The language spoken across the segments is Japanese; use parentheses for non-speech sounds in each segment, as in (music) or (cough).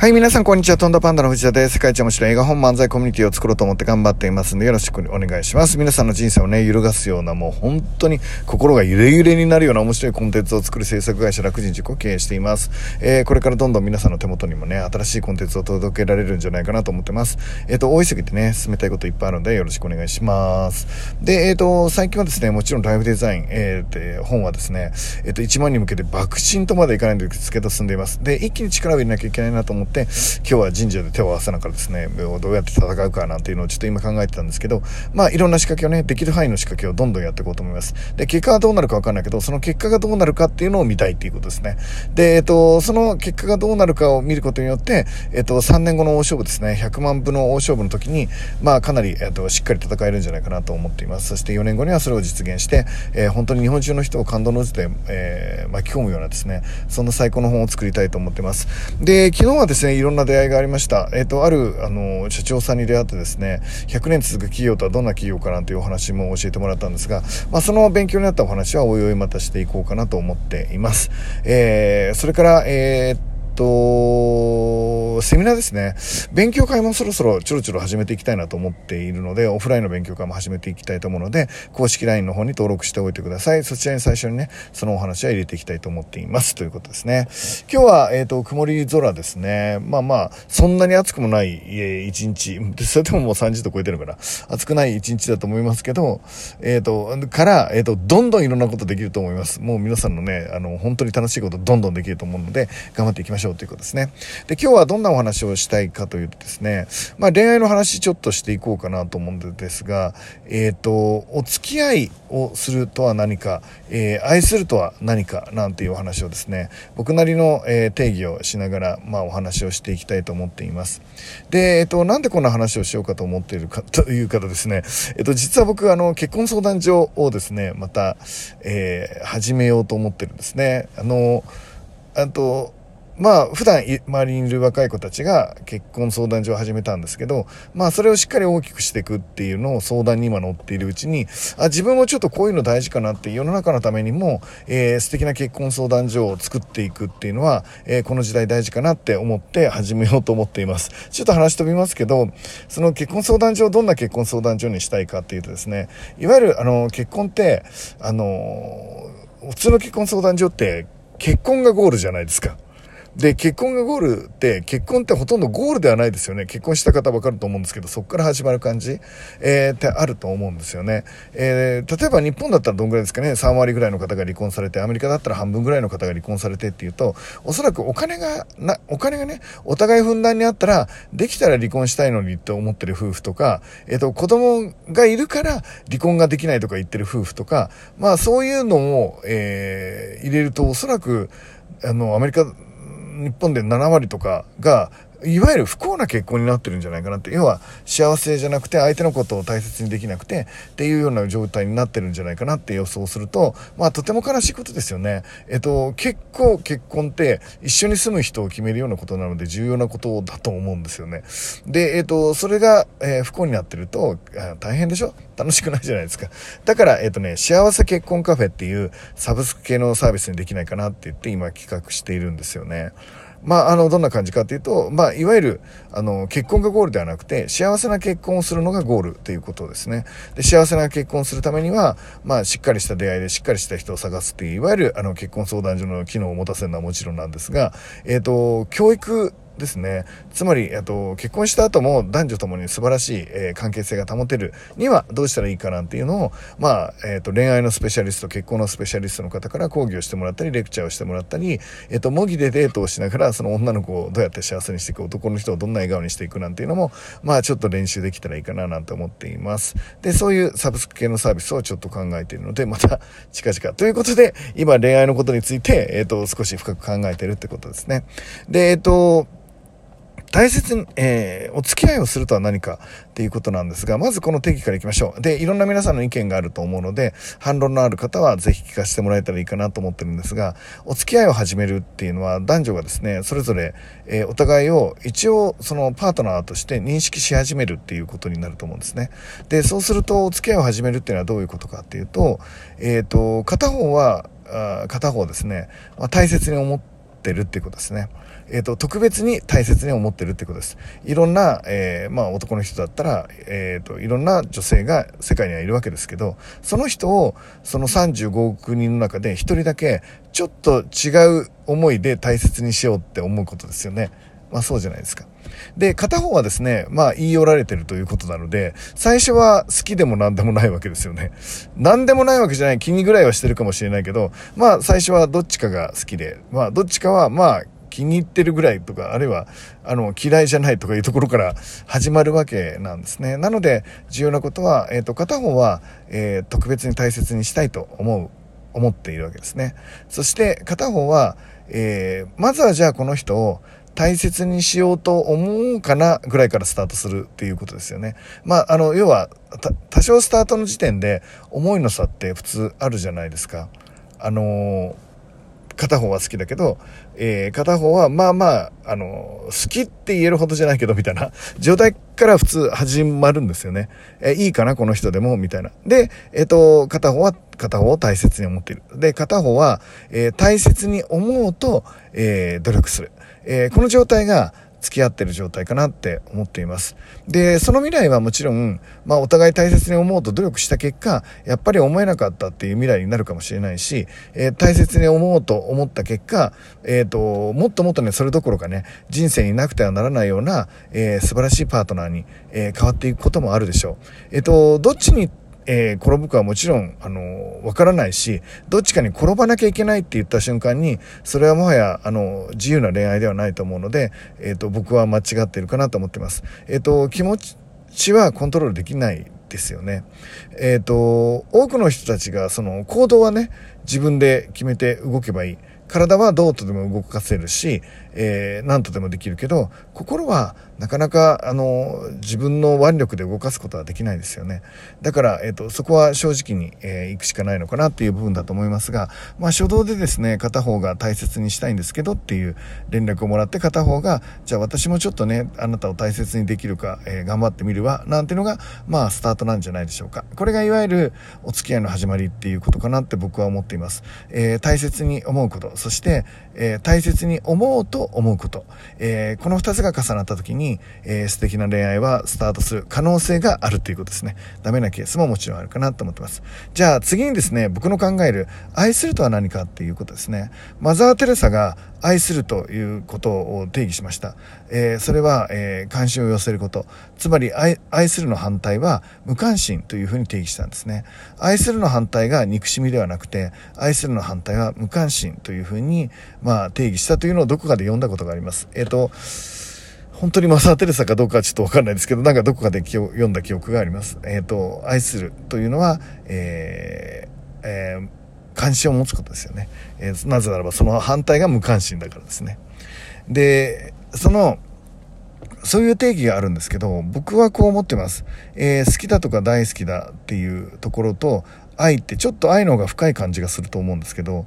はい、皆さん、こんにちは。とんだパンダの藤田です。世界一面白い映画本漫才コミュニティを作ろうと思って頑張っていますので、よろしくお願いします。皆さんの人生をね、揺るがすような、もう本当に心が揺れ揺れになるような面白いコンテンツを作る制作会社楽人塾を経営しています。えー、これからどんどん皆さんの手元にもね、新しいコンテンツを届けられるんじゃないかなと思ってます。えっ、ー、と、大急ぎでね、進めたいこといっぱいあるので、よろしくお願いします。で、えっ、ー、と、最近はですね、もちろんライブデザイン、えー、本はですね、えっ、と、1万に向けて爆心とまでいかないんですけど、進んでいます。で、一気に力を入れなきゃいけないなと思って、今日は神社で手を合わせながらですね、どうやって戦うかなんていうのをちょっと今考えてたんですけど、まあいろんな仕掛けをね、できる範囲の仕掛けをどんどんやっていこうと思います。で、結果がどうなるかわかんないけど、その結果がどうなるかっていうのを見たいっていうことですね。で、えっと、その結果がどうなるかを見ることによって、えっと、3年後の大勝負ですね、100万部の大勝負の時に、まあかなり、えっと、しっかり戦えるんじゃないかなと思っています。そして4年後にはそれを実現して、えー、本当に日本中の人を感動の図で、えー、巻き込むようなですね、そんな最高の本を作りたいと思ってます。で、昨日はですね、いろんな出会いがありました。えっとあるあの社長さんに出会ってですね100年続く企業とはどんな企業かなんていうお話も教えてもらったんですが、まあ、その勉強になったお話はおいおいまたしていこうかなと思っています。えー、それから、えーと、セミナーですね。勉強会もそろそろちょろちょろ始めていきたいなと思っているので、オフラインの勉強会も始めていきたいと思うので、公式 LINE の方に登録しておいてください。そちらに最初にね、そのお話は入れていきたいと思っています。ということですね。今日は、えっ、ー、と、曇り空ですね。まあまあ、そんなに暑くもない、えー、一日。(laughs) それでももう30度超えてるから、暑くない一日だと思いますけど、えっ、ー、と、から、えっ、と、どんどんいろんなことできると思います。もう皆さんのね、あの、本当に楽しいことどんどんできると思うので、頑張っていきましょうということですね。で、今日はどんなお話をしたいかというとですね、まあ恋愛の話ちょっとしていこうかなと思うんですが、えっ、ー、と、お付き合いをするとは何か、えー、愛するとは何かなんていうお話をですね、僕なりの、えー、定義をしながら、まあお話をしていきたいと思っています。で、えっ、と、なんでこんな話をしようかと思っているかという方ですね、えっ、と、実は僕、あの、結婚相談所をですね、また、え始めようと思ってるんですね。あの、あと、まあ、普段周りにいる若い子たちが結婚相談所を始めたんですけど、まあ、それをしっかり大きくしていくっていうのを相談に今乗っているうちに、あ、自分もちょっとこういうの大事かなって世の中のためにも、えー、素敵な結婚相談所を作っていくっていうのは、えー、この時代大事かなって思って始めようと思っています。ちょっと話飛びますけど、その結婚相談所をどんな結婚相談所にしたいかっていうとですね、いわゆるあの、結婚って、あの、普通の結婚相談所って結婚がゴールじゃないですか。で、結婚がゴールって、結婚ってほとんどゴールではないですよね。結婚した方わかると思うんですけど、そこから始まる感じ、えー、ってあると思うんですよね。えー、例えば日本だったらどんぐらいですかね、3割ぐらいの方が離婚されて、アメリカだったら半分ぐらいの方が離婚されてっていうと、おそらくお金が、な、お金がね、お互い分断にあったら、できたら離婚したいのにって思ってる夫婦とか、えっ、ー、と、子供がいるから離婚ができないとか言ってる夫婦とか、まあそういうのを、えー、入れるとおそらく、あの、アメリカ、日本で7割とかがいわゆる不幸な結婚になってるんじゃないかなって。要は幸せじゃなくて相手のことを大切にできなくてっていうような状態になってるんじゃないかなって予想すると、まあとても悲しいことですよね。えっと、結構結婚って一緒に住む人を決めるようなことなので重要なことだと思うんですよね。で、えっと、それが、えー、不幸になってると大変でしょ？楽しくないじゃないですか。だから、えっとね、幸せ結婚カフェっていうサブスク系のサービスにできないかなって言って今企画しているんですよね。まあ、あの、どんな感じかっていうと、まあ、いわゆる、あの、結婚がゴールではなくて、幸せな結婚をするのがゴールということですね。で、幸せな結婚をするためには、まあ、しっかりした出会いでしっかりした人を探すっていう、いわゆる、あの、結婚相談所の機能を持たせるのはもちろんなんですが、えっ、ー、と、教育ですね。つまり、えっと、結婚した後も男女ともに素晴らしい、えー、関係性が保てるにはどうしたらいいかなっていうのを、まあ、えっ、と、恋愛のスペシャリスト、結婚のスペシャリストの方から講義をしてもらったり、レクチャーをしてもらったり、えっ、と、模擬でデートをしながら、その女の子をどうやって幸せにしていく、男の人をどんな笑顔にしていくなんていうのも、まあ、ちょっと練習できたらいいかななんて思っています。で、そういうサブスク系のサービスをちょっと考えているので、また近々。ということで、今恋愛のことについて、えっ、と、少し深く考えているってことですね。で、えっ、と、大切に、えー、お付き合いをするとは何かっていうことなんですが、まずこの定義からいきましょう。で、いろんな皆さんの意見があると思うので、反論のある方はぜひ聞かせてもらえたらいいかなと思ってるんですが、お付き合いを始めるっていうのは男女がですね、それぞれ、えー、お互いを一応そのパートナーとして認識し始めるっていうことになると思うんですね。で、そうするとお付き合いを始めるっていうのはどういうことかっていうと、えっ、ー、と、片方は、あ片方ですね、まあ、大切に思っててるっていうことですね。えっ、と、特別に大切に思ってるってことです。いろんな、えー、まあ男の人だったら、えっ、と、いろんな女性が世界にはいるわけですけど、その人を、その35億人の中で一人だけ、ちょっと違う思いで大切にしようって思うことですよね。まあそうじゃないですか。で、片方はですね、まあ言い寄られてるということなので、最初は好きでも何でもないわけですよね。何でもないわけじゃない、気にぐらいはしてるかもしれないけど、まあ最初はどっちかが好きで、まあどっちかはまあ気に入ってるぐらいとか、あるいは、あの、嫌いじゃないとかいうところから始まるわけなんですね。なので、重要なことは、えっ、ー、と、片方は、えー、特別に大切にしたいと思う、思っているわけですね。そして、片方は、えー、まずはじゃあこの人を、大切にしようと思うかなぐらいからスタートするっていうことですよね。まあ、あの、要は、多少スタートの時点で思いの差って普通あるじゃないですか。あの、片方は好きだけど、えー、片方はまあまあ、あの好きって言えるほどじゃないけど、みたいな (laughs) 状態から普通始まるんですよね。えー、いいかな、この人でも、みたいな。で、えっ、と、片方は片方を大切に思っている。で、片方は、え大切に思うと、え努力する。えー、この状態が付き合ってる状態かなって思っています。で、その未来はもちろん、まあお互い大切に思うと努力した結果、やっぱり思えなかったっていう未来になるかもしれないし、えー、大切に思おうと思った結果、えっ、ー、と、もっともっとね、それどころかね、人生になくてはならないような、えー、素晴らしいパートナーに、え変わっていくこともあるでしょう。えっ、と、どっちにえー、転ぶかはもちろん、あの、わからないし、どっちかに転ばなきゃいけないって言った瞬間に、それはもはや、あの、自由な恋愛ではないと思うので、えっ、ー、と、僕は間違っているかなと思ってます。えっ、ー、と、気持ちはコントロールできないですよね。えっ、と、多くの人たちが、その、行動はね、自分で決めて動けばいい。体はどうとでも動かせるし、えー、何とでもできるけど、心はなかなか、あの、自分の腕力で動かすことはできないですよね。だから、えっ、ー、と、そこは正直に、えー、行くしかないのかなっていう部分だと思いますが、まあ、初動でですね、片方が大切にしたいんですけどっていう連絡をもらって、片方が、じゃあ私もちょっとね、あなたを大切にできるか、えー、頑張ってみるわ、なんていうのが、まあ、スタートなんじゃないでしょうか。これがいわゆるお付き合いの始まりっていうことかなって僕は思っています。えー、大切に思うこと、そして、えー、大切に思うと思うこと、えー、この二つが重なった時に、えー、素敵な恋愛はスタートする可能性があるということですね。ダメなケースももちろんあるかなと思ってます。じゃあ次にですね、僕の考える愛するとは何かっていうことですね。マザー・テレサが愛するということを定義しました。えー、それは、えー、関心を寄せること。つまり愛、愛するの反対は無関心というふうに定義したんですね。愛するの反対が憎しみではなくて、愛するの反対は無関心というふうに、まあ、定義したというのをどこかで読んだことがあります。えっ、ー、と、本当にマサー・テレサかどうかはちょっとわかんないですけど、なんかどこかで読んだ記憶があります。えっ、と、愛するというのは、え、えー関心を持つことですよね。えー、なぜならばその反対が無関心だからですね。で、その、そういう定義があるんですけど、僕はこう思ってます。えー、好きだとか大好きだっていうところと、愛ってちょっと愛の方が深い感じがすると思うんですけど、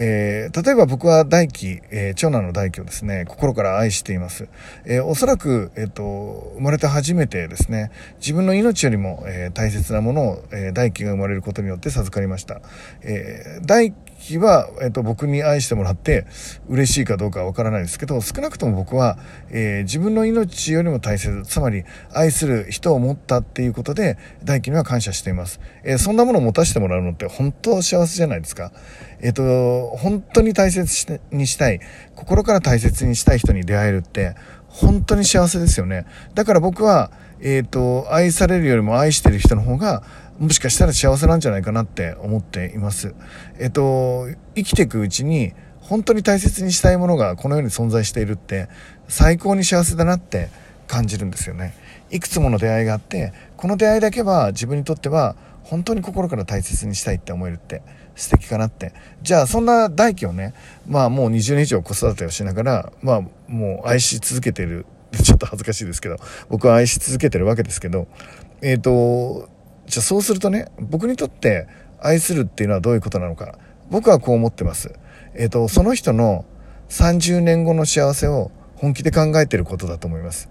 えー、例えば僕は大輝、えー、長男の大輝をですね、心から愛しています。えー、おそらく、えっ、と、生まれて初めてですね、自分の命よりも、え大切なものを、え大輝が生まれることによって授かりました。え大輝は、えっ、と、僕に愛してもらって嬉しいかどうかわからないですけど、少なくとも僕は、え自分の命よりも大切、つまり愛する人を持ったっていうことで、大輝には感謝しています。えそんなものを持たせてもらうのって本当幸せじゃないですか。えっ、と、本当に大切にしたい、心から大切にしたい人に出会えるって、本当に幸せですよね。だから僕は、えっ、と、愛されるよりも愛してる人の方が、もしかしたら幸せなんじゃないかなって思っています。えっ、と、生きていくうちに、本当に大切にしたいものがこの世に存在しているって、最高に幸せだなって感じるんですよね。いくつもの出会いがあって、この出会いだけは自分にとっては本当に心から大切にしたいって思えるって素敵かなって。じゃあそんな大輝をね、まあもう20年以上子育てをしながら、まあもう愛し続けてる、(laughs) ちょっと恥ずかしいですけど、僕は愛し続けてるわけですけど、えっ、ー、と、じゃあそうするとね、僕にとって愛するっていうのはどういうことなのか。僕はこう思ってます。えっ、ー、と、その人の30年後の幸せを本気で考えてることだと思います。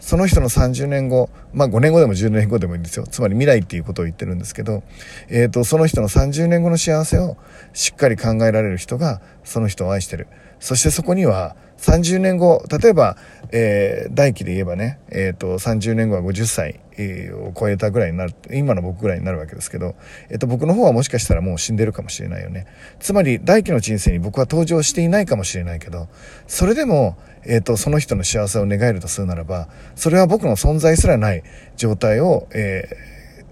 その人の30年後、まあ5年後でも10年後でもいいんですよ。つまり未来っていうことを言ってるんですけど、えっ、ー、と、その人の30年後の幸せをしっかり考えられる人が、その人を愛してる。そしてそこには30年後、例えば、えー、大気で言えばね、えっ、ー、と、30年後は50歳、えー、を超えたぐらいになる、今の僕ぐらいになるわけですけど、えっ、ー、と、僕の方はもしかしたらもう死んでるかもしれないよね。つまり、大気の人生に僕は登場していないかもしれないけど、それでも、えっ、と、その人の幸せを願えるとするならば、それは僕の存在すらない状態を、えー、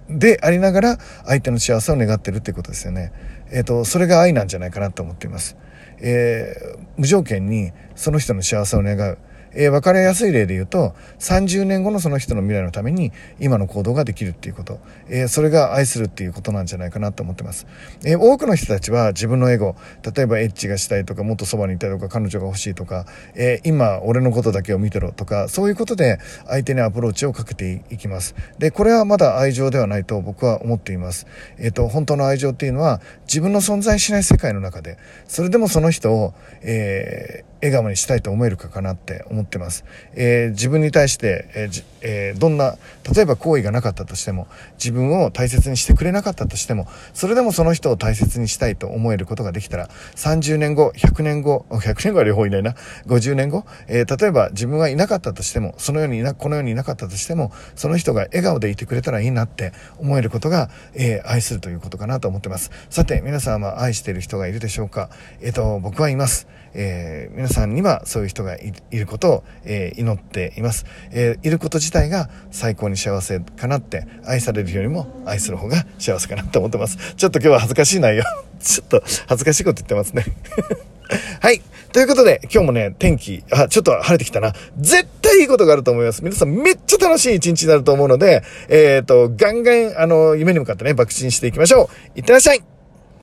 でありながら相手の幸せを願ってるってことですよね。えっ、ー、と、それが愛なんじゃないかなと思っています。えー、無条件にその人の幸せを願う。えー、分かりやすい例で言うと30年後のその人の未来のために今の行動ができるっていうこと、えー、それが愛するっていうことなんじゃないかなと思ってます、えー、多くの人たちは自分のエゴ例えばエッチがしたいとかもっとそばにいたいとか彼女が欲しいとか、え今俺のことだけを見てろとかそういうことで相手にアプローチをかけていきます。でこれはまだ愛情ではないと僕は思っています、えーと、本当の愛情っていうのは自分の存在しない世界の中でそれでもその人を、えー笑顔にしたいと思えるかかなって思ってます。えー、自分に対して、えーえー、どんな、例えば行為がなかったとしても、自分を大切にしてくれなかったとしても、それでもその人を大切にしたいと思えることができたら、30年後、100年後、100年後は両方いないな、50年後、え、例えば自分がいなかったとしても、そのようにいな、このようにいなかったとしても、その人が笑顔でいてくれたらいいなって思えることが、え、愛するということかなと思ってます。さて、皆さんは愛している人がいるでしょうか？えっ、と、僕はいます。えー、皆さんにはそういう人がいることを、えー、祈っています、えー、いること自体が最高に幸せかなって愛されるよりも愛する方が幸せかなと思ってますちょっと今日は恥ずかしい内容 (laughs) ちょっと恥ずかしいこと言ってますね (laughs) はい。ということで、今日もね、天気、あ、ちょっと晴れてきたな。絶対いいことがあると思います。皆さんめっちゃ楽しい一日になると思うので、えっ、ー、と、ガンガン、あの、夢に向かってね、爆心していきましょう。いってらっしゃい